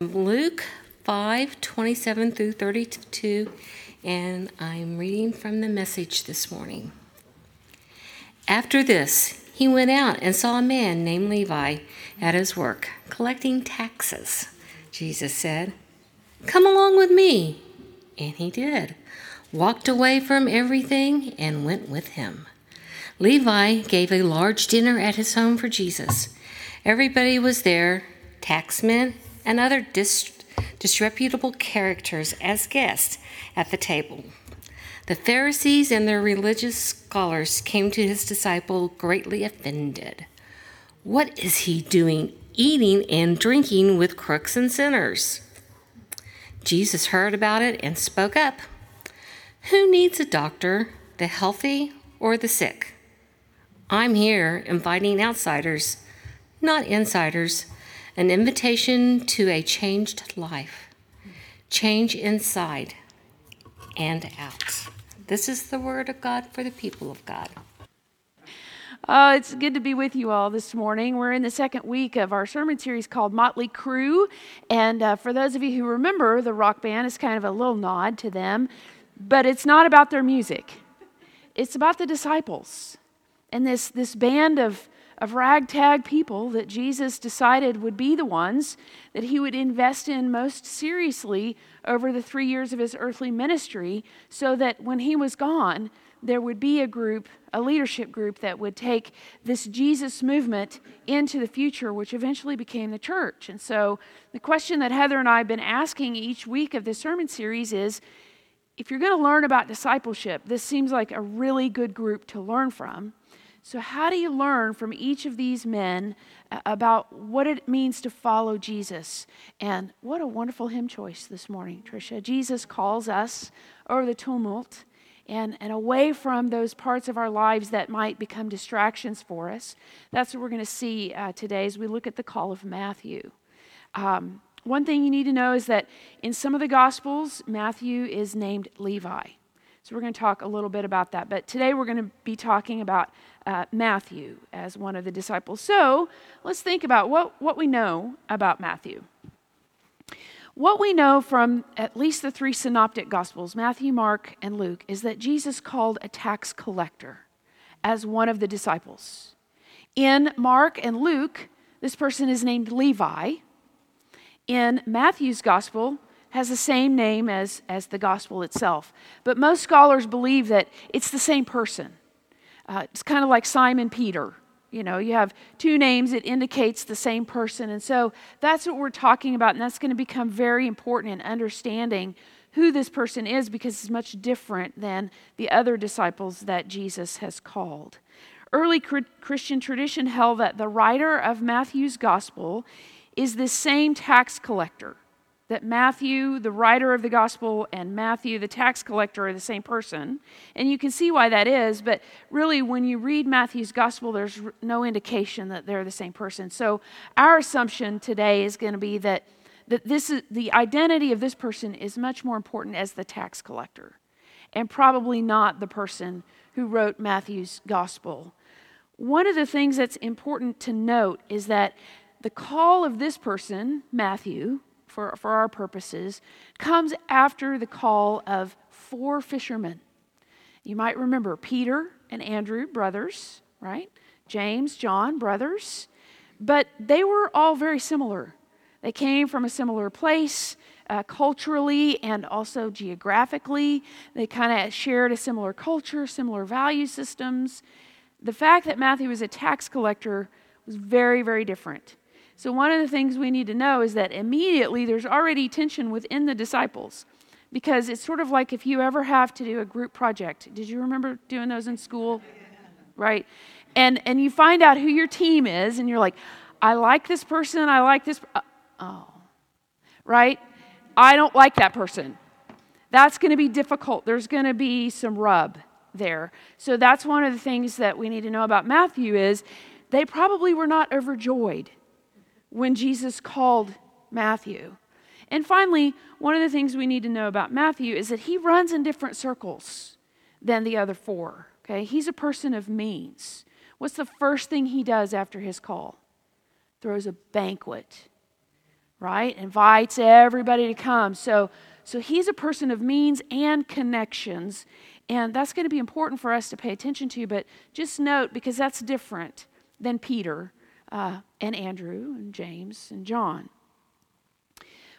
Luke 5 27 through 32, and I'm reading from the message this morning. After this, he went out and saw a man named Levi at his work, collecting taxes. Jesus said, Come along with me. And he did, walked away from everything and went with him. Levi gave a large dinner at his home for Jesus. Everybody was there taxmen and other dis- disreputable characters as guests at the table. The Pharisees and their religious scholars came to his disciple greatly offended. What is he doing eating and drinking with crooks and sinners? Jesus heard about it and spoke up. Who needs a doctor, the healthy or the sick? I'm here inviting outsiders, not insiders an invitation to a changed life, change inside and out. This is the word of God for the people of God. Uh, it's good to be with you all this morning. We're in the second week of our sermon series called Motley Crew. And uh, for those of you who remember, the rock band is kind of a little nod to them, but it's not about their music, it's about the disciples and this, this band of of ragtag people that Jesus decided would be the ones that he would invest in most seriously over the three years of his earthly ministry, so that when he was gone, there would be a group, a leadership group, that would take this Jesus movement into the future, which eventually became the church. And so, the question that Heather and I have been asking each week of this sermon series is if you're going to learn about discipleship, this seems like a really good group to learn from. So, how do you learn from each of these men uh, about what it means to follow Jesus? And what a wonderful hymn choice this morning, Tricia. Jesus calls us over the tumult and, and away from those parts of our lives that might become distractions for us. That's what we're going to see uh, today as we look at the call of Matthew. Um, one thing you need to know is that in some of the Gospels, Matthew is named Levi. So we're going to talk a little bit about that. But today we're going to be talking about uh, Matthew as one of the disciples. So let's think about what, what we know about Matthew. What we know from at least the three synoptic gospels, Matthew, Mark, and Luke, is that Jesus called a tax collector as one of the disciples. In Mark and Luke, this person is named Levi. In Matthew's gospel, has the same name as, as the gospel itself. But most scholars believe that it's the same person. Uh, it's kind of like Simon Peter. You know, you have two names, it indicates the same person. And so that's what we're talking about, and that's going to become very important in understanding who this person is because it's much different than the other disciples that Jesus has called. Early Christian tradition held that the writer of Matthew's gospel is the same tax collector that Matthew, the writer of the gospel, and Matthew, the tax collector, are the same person. And you can see why that is, but really, when you read Matthew's gospel, there's no indication that they're the same person. So, our assumption today is going to be that, that this is, the identity of this person is much more important as the tax collector, and probably not the person who wrote Matthew's gospel. One of the things that's important to note is that the call of this person, Matthew, for, for our purposes, comes after the call of four fishermen. You might remember Peter and Andrew, brothers, right? James, John, brothers. But they were all very similar. They came from a similar place uh, culturally and also geographically. They kind of shared a similar culture, similar value systems. The fact that Matthew was a tax collector was very, very different. So, one of the things we need to know is that immediately there's already tension within the disciples because it's sort of like if you ever have to do a group project. Did you remember doing those in school? Right? And, and you find out who your team is, and you're like, I like this person, I like this. Uh, oh, right? I don't like that person. That's going to be difficult. There's going to be some rub there. So that's one of the things that we need to know about Matthew is they probably were not overjoyed when Jesus called Matthew. And finally, one of the things we need to know about Matthew is that he runs in different circles than the other four. Okay? He's a person of means. What's the first thing he does after his call? Throws a banquet. right? Invites everybody to come. So, so he's a person of means and connections. And that's going to be important for us to pay attention to. But just note, because that's different than Peter uh, and Andrew and James and John.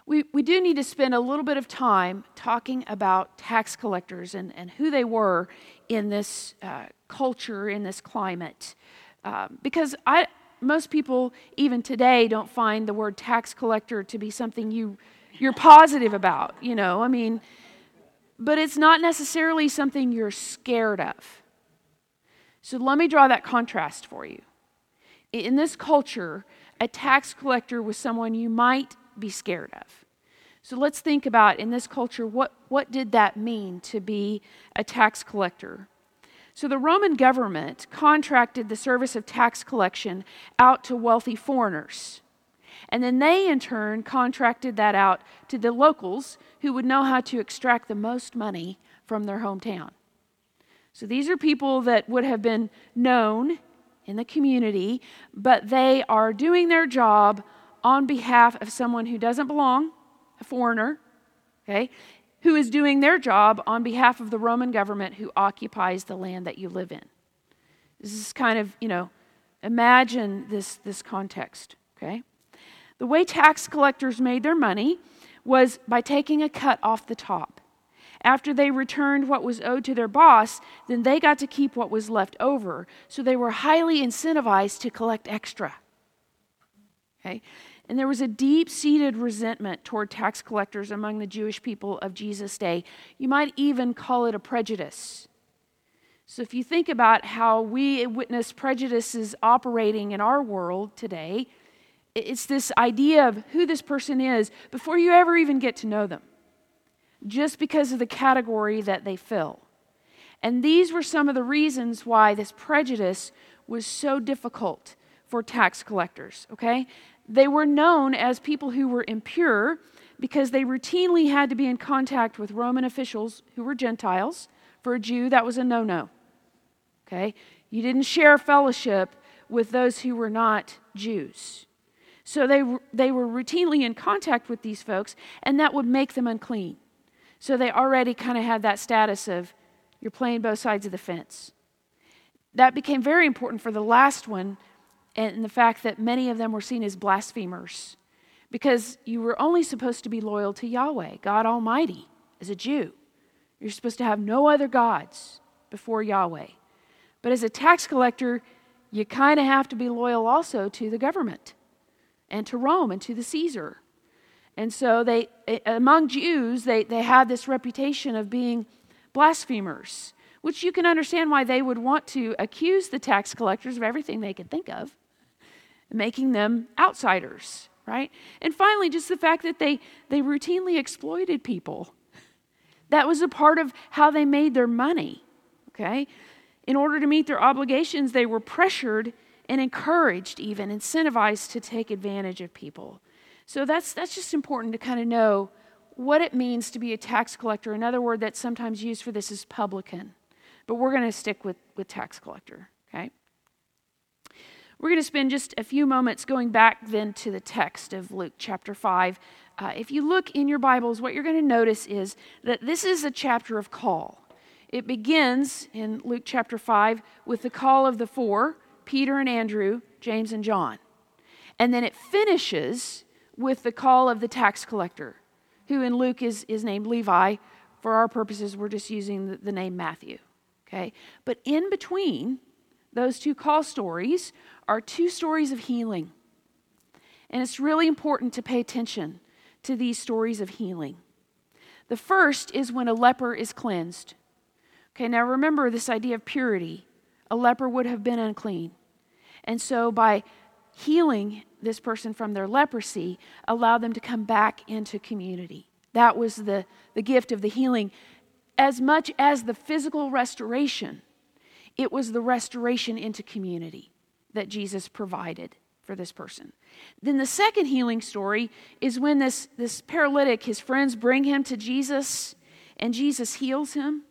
We, we do need to spend a little bit of time talking about tax collectors and, and who they were in this uh, culture, in this climate. Uh, because I, most people, even today, don't find the word tax collector to be something you, you're positive about. You know, I mean, but it's not necessarily something you're scared of. So let me draw that contrast for you. In this culture, a tax collector was someone you might be scared of. So let's think about in this culture, what, what did that mean to be a tax collector? So the Roman government contracted the service of tax collection out to wealthy foreigners. And then they, in turn, contracted that out to the locals who would know how to extract the most money from their hometown. So these are people that would have been known in the community, but they are doing their job on behalf of someone who doesn't belong, a foreigner, okay, who is doing their job on behalf of the Roman government who occupies the land that you live in. This is kind of, you know, imagine this, this context, okay? The way tax collectors made their money was by taking a cut off the top. After they returned what was owed to their boss, then they got to keep what was left over. So they were highly incentivized to collect extra. Okay? And there was a deep seated resentment toward tax collectors among the Jewish people of Jesus' day. You might even call it a prejudice. So, if you think about how we witness prejudices operating in our world today, it's this idea of who this person is before you ever even get to know them, just because of the category that they fill. And these were some of the reasons why this prejudice was so difficult for tax collectors, okay? They were known as people who were impure because they routinely had to be in contact with Roman officials who were Gentiles. For a Jew, that was a no no. Okay? You didn't share fellowship with those who were not Jews. So they, they were routinely in contact with these folks, and that would make them unclean. So they already kind of had that status of you're playing both sides of the fence. That became very important for the last one, and the fact that many of them were seen as blasphemers, because you were only supposed to be loyal to Yahweh, God Almighty, as a Jew. You're supposed to have no other gods before Yahweh. But as a tax collector, you kind of have to be loyal also to the government and to Rome and to the Caesar. And so they, among Jews, they, they had this reputation of being blasphemers, which you can understand why they would want to accuse the tax collectors of everything they could think of, making them outsiders, right? And finally, just the fact that they, they routinely exploited people. That was a part of how they made their money, okay? In order to meet their obligations, they were pressured and encouraged, even incentivized to take advantage of people. So that's, that's just important to kind of know what it means to be a tax collector. Another word that's sometimes used for this is publican, but we're going to stick with, with tax collector, okay? We're going to spend just a few moments going back then to the text of Luke chapter 5. Uh, if you look in your Bibles, what you're going to notice is that this is a chapter of call. It begins in Luke chapter 5 with the call of the four Peter and Andrew, James and John. And then it finishes with the call of the tax collector, who in Luke is, is named Levi. For our purposes, we're just using the, the name Matthew. Okay? But in between those two call stories are two stories of healing. And it's really important to pay attention to these stories of healing. The first is when a leper is cleansed. Okay, now remember this idea of purity. A leper would have been unclean. And so by healing this person from their leprosy, allow them to come back into community. That was the, the gift of the healing. As much as the physical restoration, it was the restoration into community that Jesus provided for this person. Then the second healing story is when this, this paralytic, his friends bring him to Jesus, and Jesus heals him.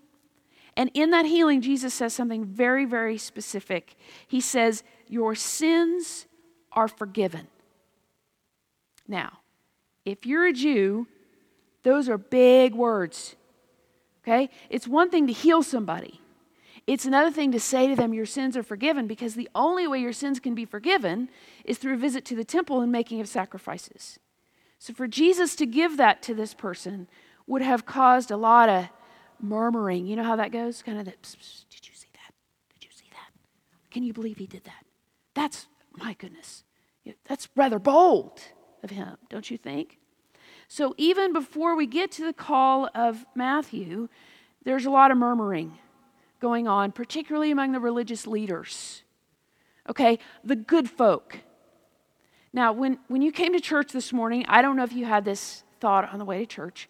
And in that healing, Jesus says something very, very specific. He says, Your sins are forgiven. Now, if you're a Jew, those are big words. Okay? It's one thing to heal somebody, it's another thing to say to them, Your sins are forgiven, because the only way your sins can be forgiven is through a visit to the temple and making of sacrifices. So for Jesus to give that to this person would have caused a lot of murmuring. You know how that goes? Kind of the, did you see that? Did you see that? Can you believe he did that? That's, my goodness, that's rather bold of him, don't you think? So even before we get to the call of Matthew, there's a lot of murmuring going on, particularly among the religious leaders. Okay, the good folk. Now, when, when you came to church this morning, I don't know if you had this thought on the way to church.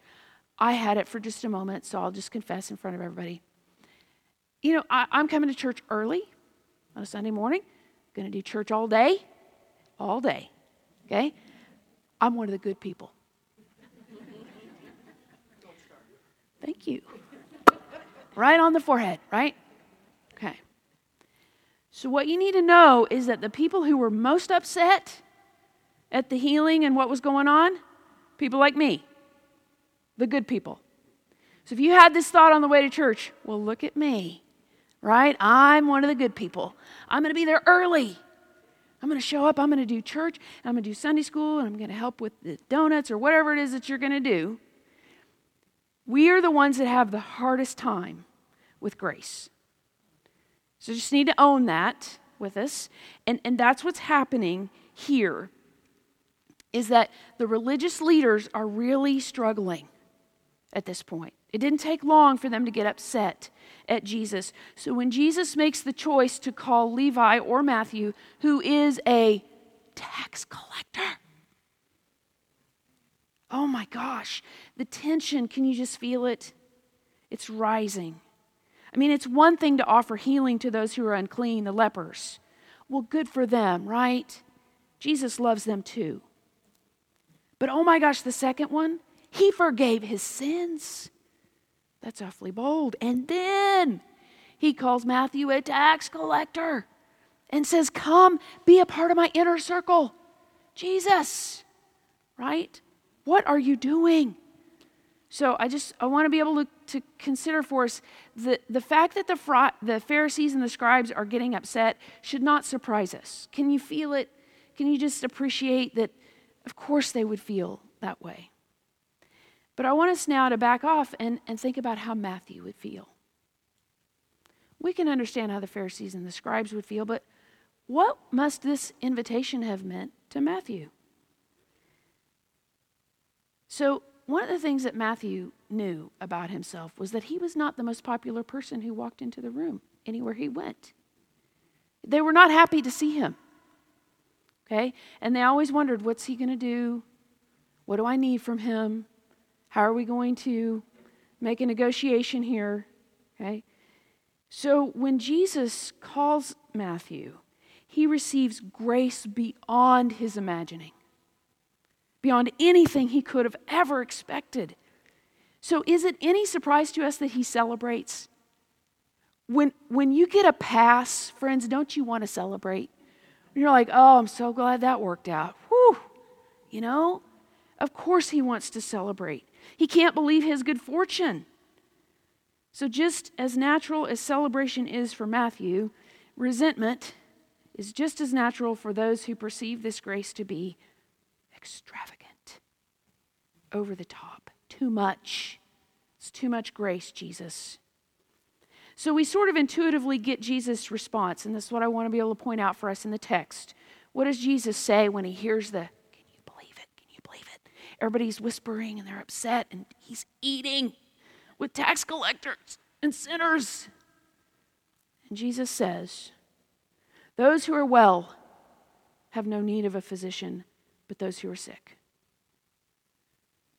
I had it for just a moment, so I'll just confess in front of everybody. You know, I, I'm coming to church early on a Sunday morning, going to do church all day, all day. Okay? I'm one of the good people. Thank you. Right on the forehead, right? Okay. So, what you need to know is that the people who were most upset at the healing and what was going on, people like me, the good people. So, if you had this thought on the way to church, well, look at me, right? I'm one of the good people. I'm going to be there early. I'm going to show up. I'm going to do church. I'm going to do Sunday school. And I'm going to help with the donuts or whatever it is that you're going to do. We are the ones that have the hardest time with grace. So just need to own that with us. And, and that's what's happening here is that the religious leaders are really struggling at this point. It didn't take long for them to get upset at Jesus. So when Jesus makes the choice to call Levi or Matthew, who is a tax collector, oh my gosh, the tension, can you just feel it? It's rising. I mean, it's one thing to offer healing to those who are unclean, the lepers. Well, good for them, right? Jesus loves them too. But oh my gosh, the second one, he forgave his sins. That's awfully bold. And then he calls Matthew a tax collector and says, Come, be a part of my inner circle. Jesus, right? What are you doing? So I just I want to be able to, to consider for us the, the fact that the, the Pharisees and the scribes are getting upset should not surprise us. Can you feel it? Can you just appreciate that? Of course, they would feel that way. But I want us now to back off and, and think about how Matthew would feel. We can understand how the Pharisees and the scribes would feel, but what must this invitation have meant to Matthew? So, one of the things that Matthew knew about himself was that he was not the most popular person who walked into the room anywhere he went. They were not happy to see him. Okay? And they always wondered, what's he going to do? What do I need from him? How are we going to make a negotiation here? Okay? So when Jesus calls Matthew, he receives grace beyond his imagining, beyond anything he could have ever expected. So is it any surprise to us that he celebrates? When, when you get a pass, friends, don't you want to celebrate? You're like, oh, I'm so glad that worked out. Whew. You know? Of course he wants to celebrate. He can't believe his good fortune. So, just as natural as celebration is for Matthew, resentment is just as natural for those who perceive this grace to be extravagant, over the top, too much. It's too much grace, Jesus. So we sort of intuitively get Jesus' response, and this is what I want to be able to point out for us in the text. What does Jesus say when he hears the Everybody's whispering and they're upset, and he's eating with tax collectors and sinners. And Jesus says, Those who are well have no need of a physician, but those who are sick.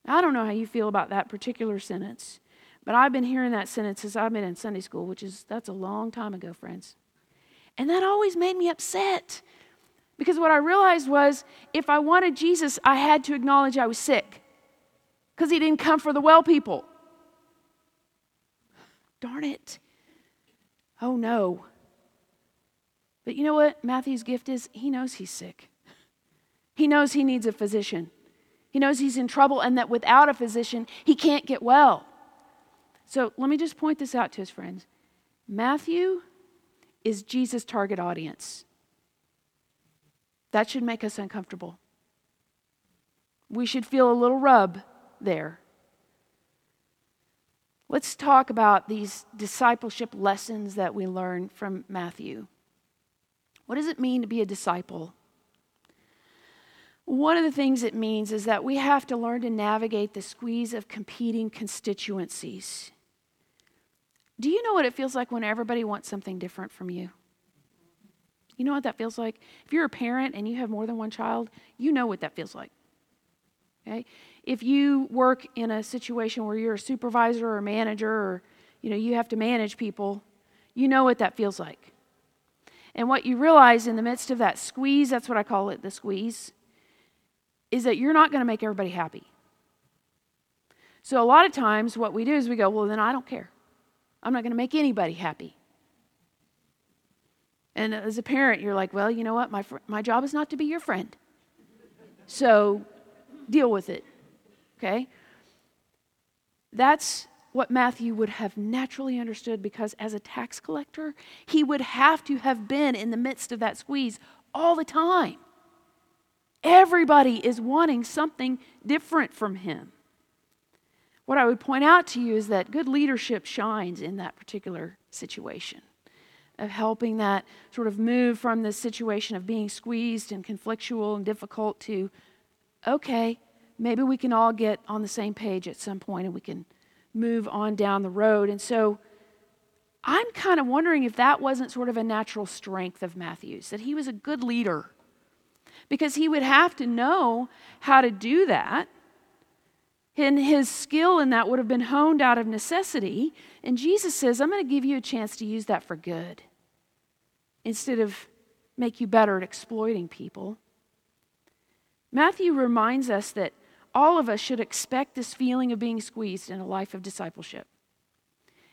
I don't know how you feel about that particular sentence, but I've been hearing that sentence since I've been in Sunday school, which is that's a long time ago, friends. And that always made me upset because what I realized was if I wanted Jesus, I had to acknowledge I was sick because he didn't come for the well people. Darn it. Oh no. But you know what Matthew's gift is? He knows he's sick. He knows he needs a physician. He knows he's in trouble and that without a physician, he can't get well. So let me just point this out to his friends. Matthew is Jesus' target audience. That should make us uncomfortable. We should feel a little rub there. Let's talk about these discipleship lessons that we learn from Matthew. What does it mean to be a disciple? One of the things it means is that we have to learn to navigate the squeeze of competing constituencies. Do you know what it feels like when everybody wants something different from you? You know what that feels like? If you're a parent and you have more than one child, you know what that feels like. Okay? If you work in a situation where you're a supervisor or a manager or you know you have to manage people, you know what that feels like. And what you realize in the midst of that squeeze, that's what I call it, the squeeze, is that you're not going to make everybody happy. So a lot of times what we do is we go, well then I don't care. I'm not going to make anybody happy. And as a parent, you're like, well, you know what? My, fr- my job is not to be your friend. So deal with it. Okay? That's what Matthew would have naturally understood because as a tax collector, he would have to have been in the midst of that squeeze all the time. Everybody is wanting something different from him. What I would point out to you is that good leadership shines in that particular situation of helping that sort of move from the situation of being squeezed and conflictual and difficult to, okay, maybe we can all get on the same page at some point and we can move on down the road. And so I'm kind of wondering if that wasn't sort of a natural strength of Matthew's, that he was a good leader. Because he would have to know how to do that and his skill in that would have been honed out of necessity. And Jesus says, I'm going to give you a chance to use that for good instead of make you better at exploiting people. Matthew reminds us that all of us should expect this feeling of being squeezed in a life of discipleship.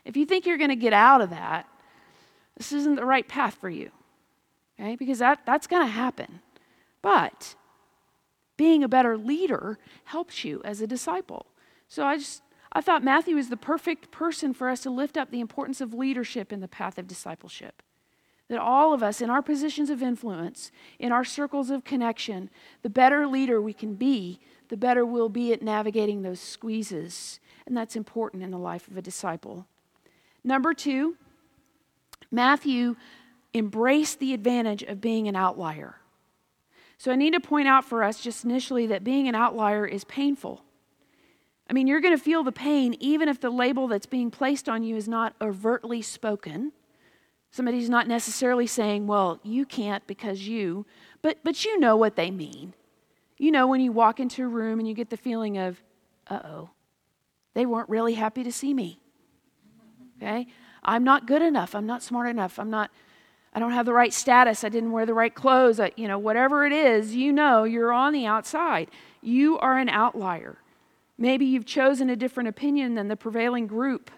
If you think you're going to get out of that, this isn't the right path for you. Okay? Because that, that's going to happen. But being a better leader helps you as a disciple. So I just I thought Matthew is the perfect person for us to lift up the importance of leadership in the path of discipleship. That all of us, in our positions of influence, in our circles of connection, the better leader we can be, the better we'll be at navigating those squeezes. And that's important in the life of a disciple. Number two, Matthew embraced the advantage of being an outlier. So I need to point out for us just initially that being an outlier is painful. I mean, you're going to feel the pain even if the label that's being placed on you is not overtly spoken. Somebody's not necessarily saying, well, you can't because you, but, but you know what they mean. You know, when you walk into a room and you get the feeling of, uh oh, they weren't really happy to see me. Okay? I'm not good enough. I'm not smart enough. I'm not I don't have the right status. I didn't wear the right clothes. I, you know, whatever it is, you know you're on the outside. You are an outlier. Maybe you've chosen a different opinion than the prevailing group.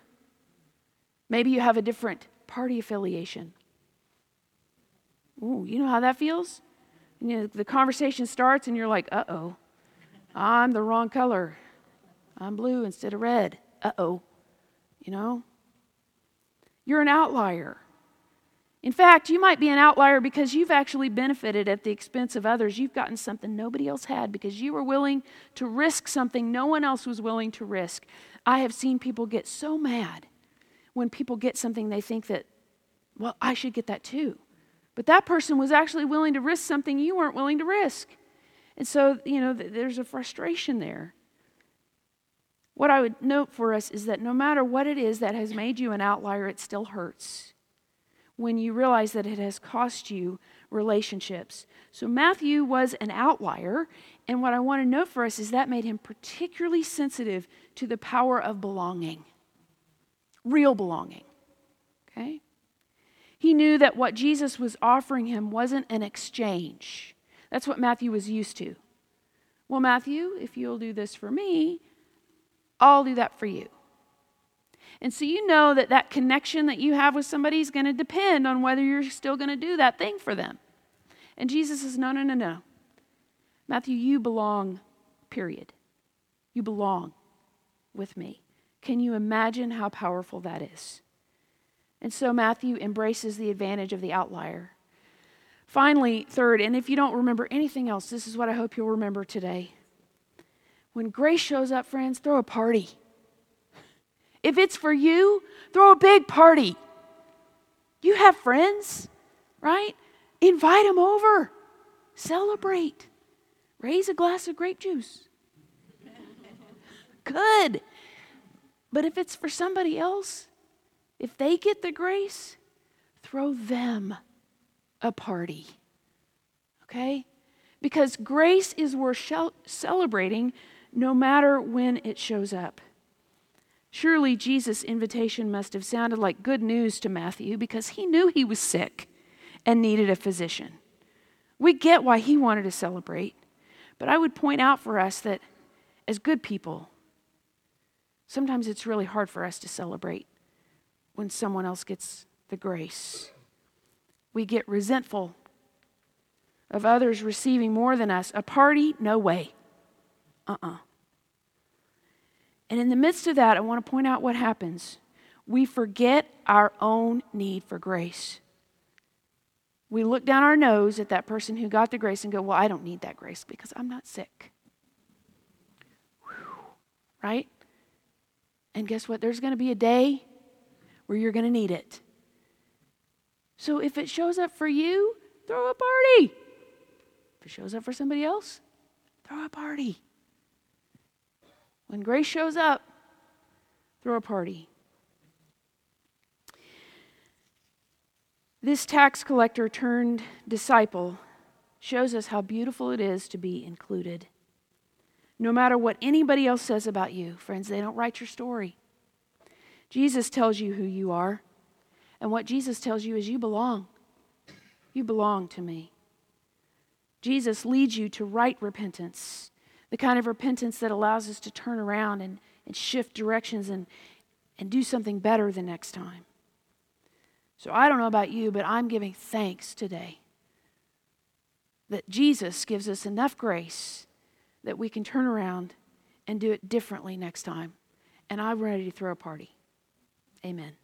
Maybe you have a different party affiliation. Ooh, you know how that feels? You know, the conversation starts and you're like, uh oh, I'm the wrong color. I'm blue instead of red. Uh oh. You know? You're an outlier. In fact, you might be an outlier because you've actually benefited at the expense of others. You've gotten something nobody else had because you were willing to risk something no one else was willing to risk. I have seen people get so mad when people get something they think that, well, I should get that too. But that person was actually willing to risk something you weren't willing to risk. And so, you know, there's a frustration there. What I would note for us is that no matter what it is that has made you an outlier, it still hurts when you realize that it has cost you relationships. So Matthew was an outlier, and what I want to note for us is that made him particularly sensitive to the power of belonging, real belonging. Okay? He knew that what Jesus was offering him wasn't an exchange. That's what Matthew was used to. Well, Matthew, if you'll do this for me, I'll do that for you. And so you know that that connection that you have with somebody is going to depend on whether you're still going to do that thing for them. And Jesus says, no, no, no, no. Matthew, you belong period. You belong with me. Can you imagine how powerful that is? And so Matthew embraces the advantage of the outlier. Finally, third, and if you don't remember anything else, this is what I hope you'll remember today. When grace shows up, friends, throw a party. If it's for you, throw a big party. You have friends, right? Invite them over. Celebrate. Raise a glass of grape juice. Good. But if it's for somebody else, if they get the grace, throw them a party. Okay? Because grace is worth celebrating no matter when it shows up. Surely Jesus' invitation must have sounded like good news to Matthew because he knew he was sick and needed a physician. We get why he wanted to celebrate, but I would point out for us that as good people, sometimes it's really hard for us to celebrate when someone else gets the grace. We get resentful of others receiving more than us. A party? No way. Uh uh-uh. uh and in the midst of that, I want to point out what happens. We forget our own need for grace. We look down our nose at that person who got the grace and go, Well, I don't need that grace because I'm not sick. Whew. Right? And guess what? There's going to be a day where you're going to need it. So if it shows up for you, throw a party. If it shows up for somebody else, throw a party. When grace shows up, throw a party. This tax collector turned disciple shows us how beautiful it is to be included. No matter what anybody else says about you, friends, they don't write your story. Jesus tells you who you are. And what Jesus tells you is you belong. You belong to me. Jesus leads you to right repentance the kind of repentance that allows us to turn around and, and shift directions and, and do something better the next time. So I don't know about you, but I'm giving thanks today that Jesus gives us enough grace that we can turn around and do it differently next time. And I'm ready to throw a party. Amen.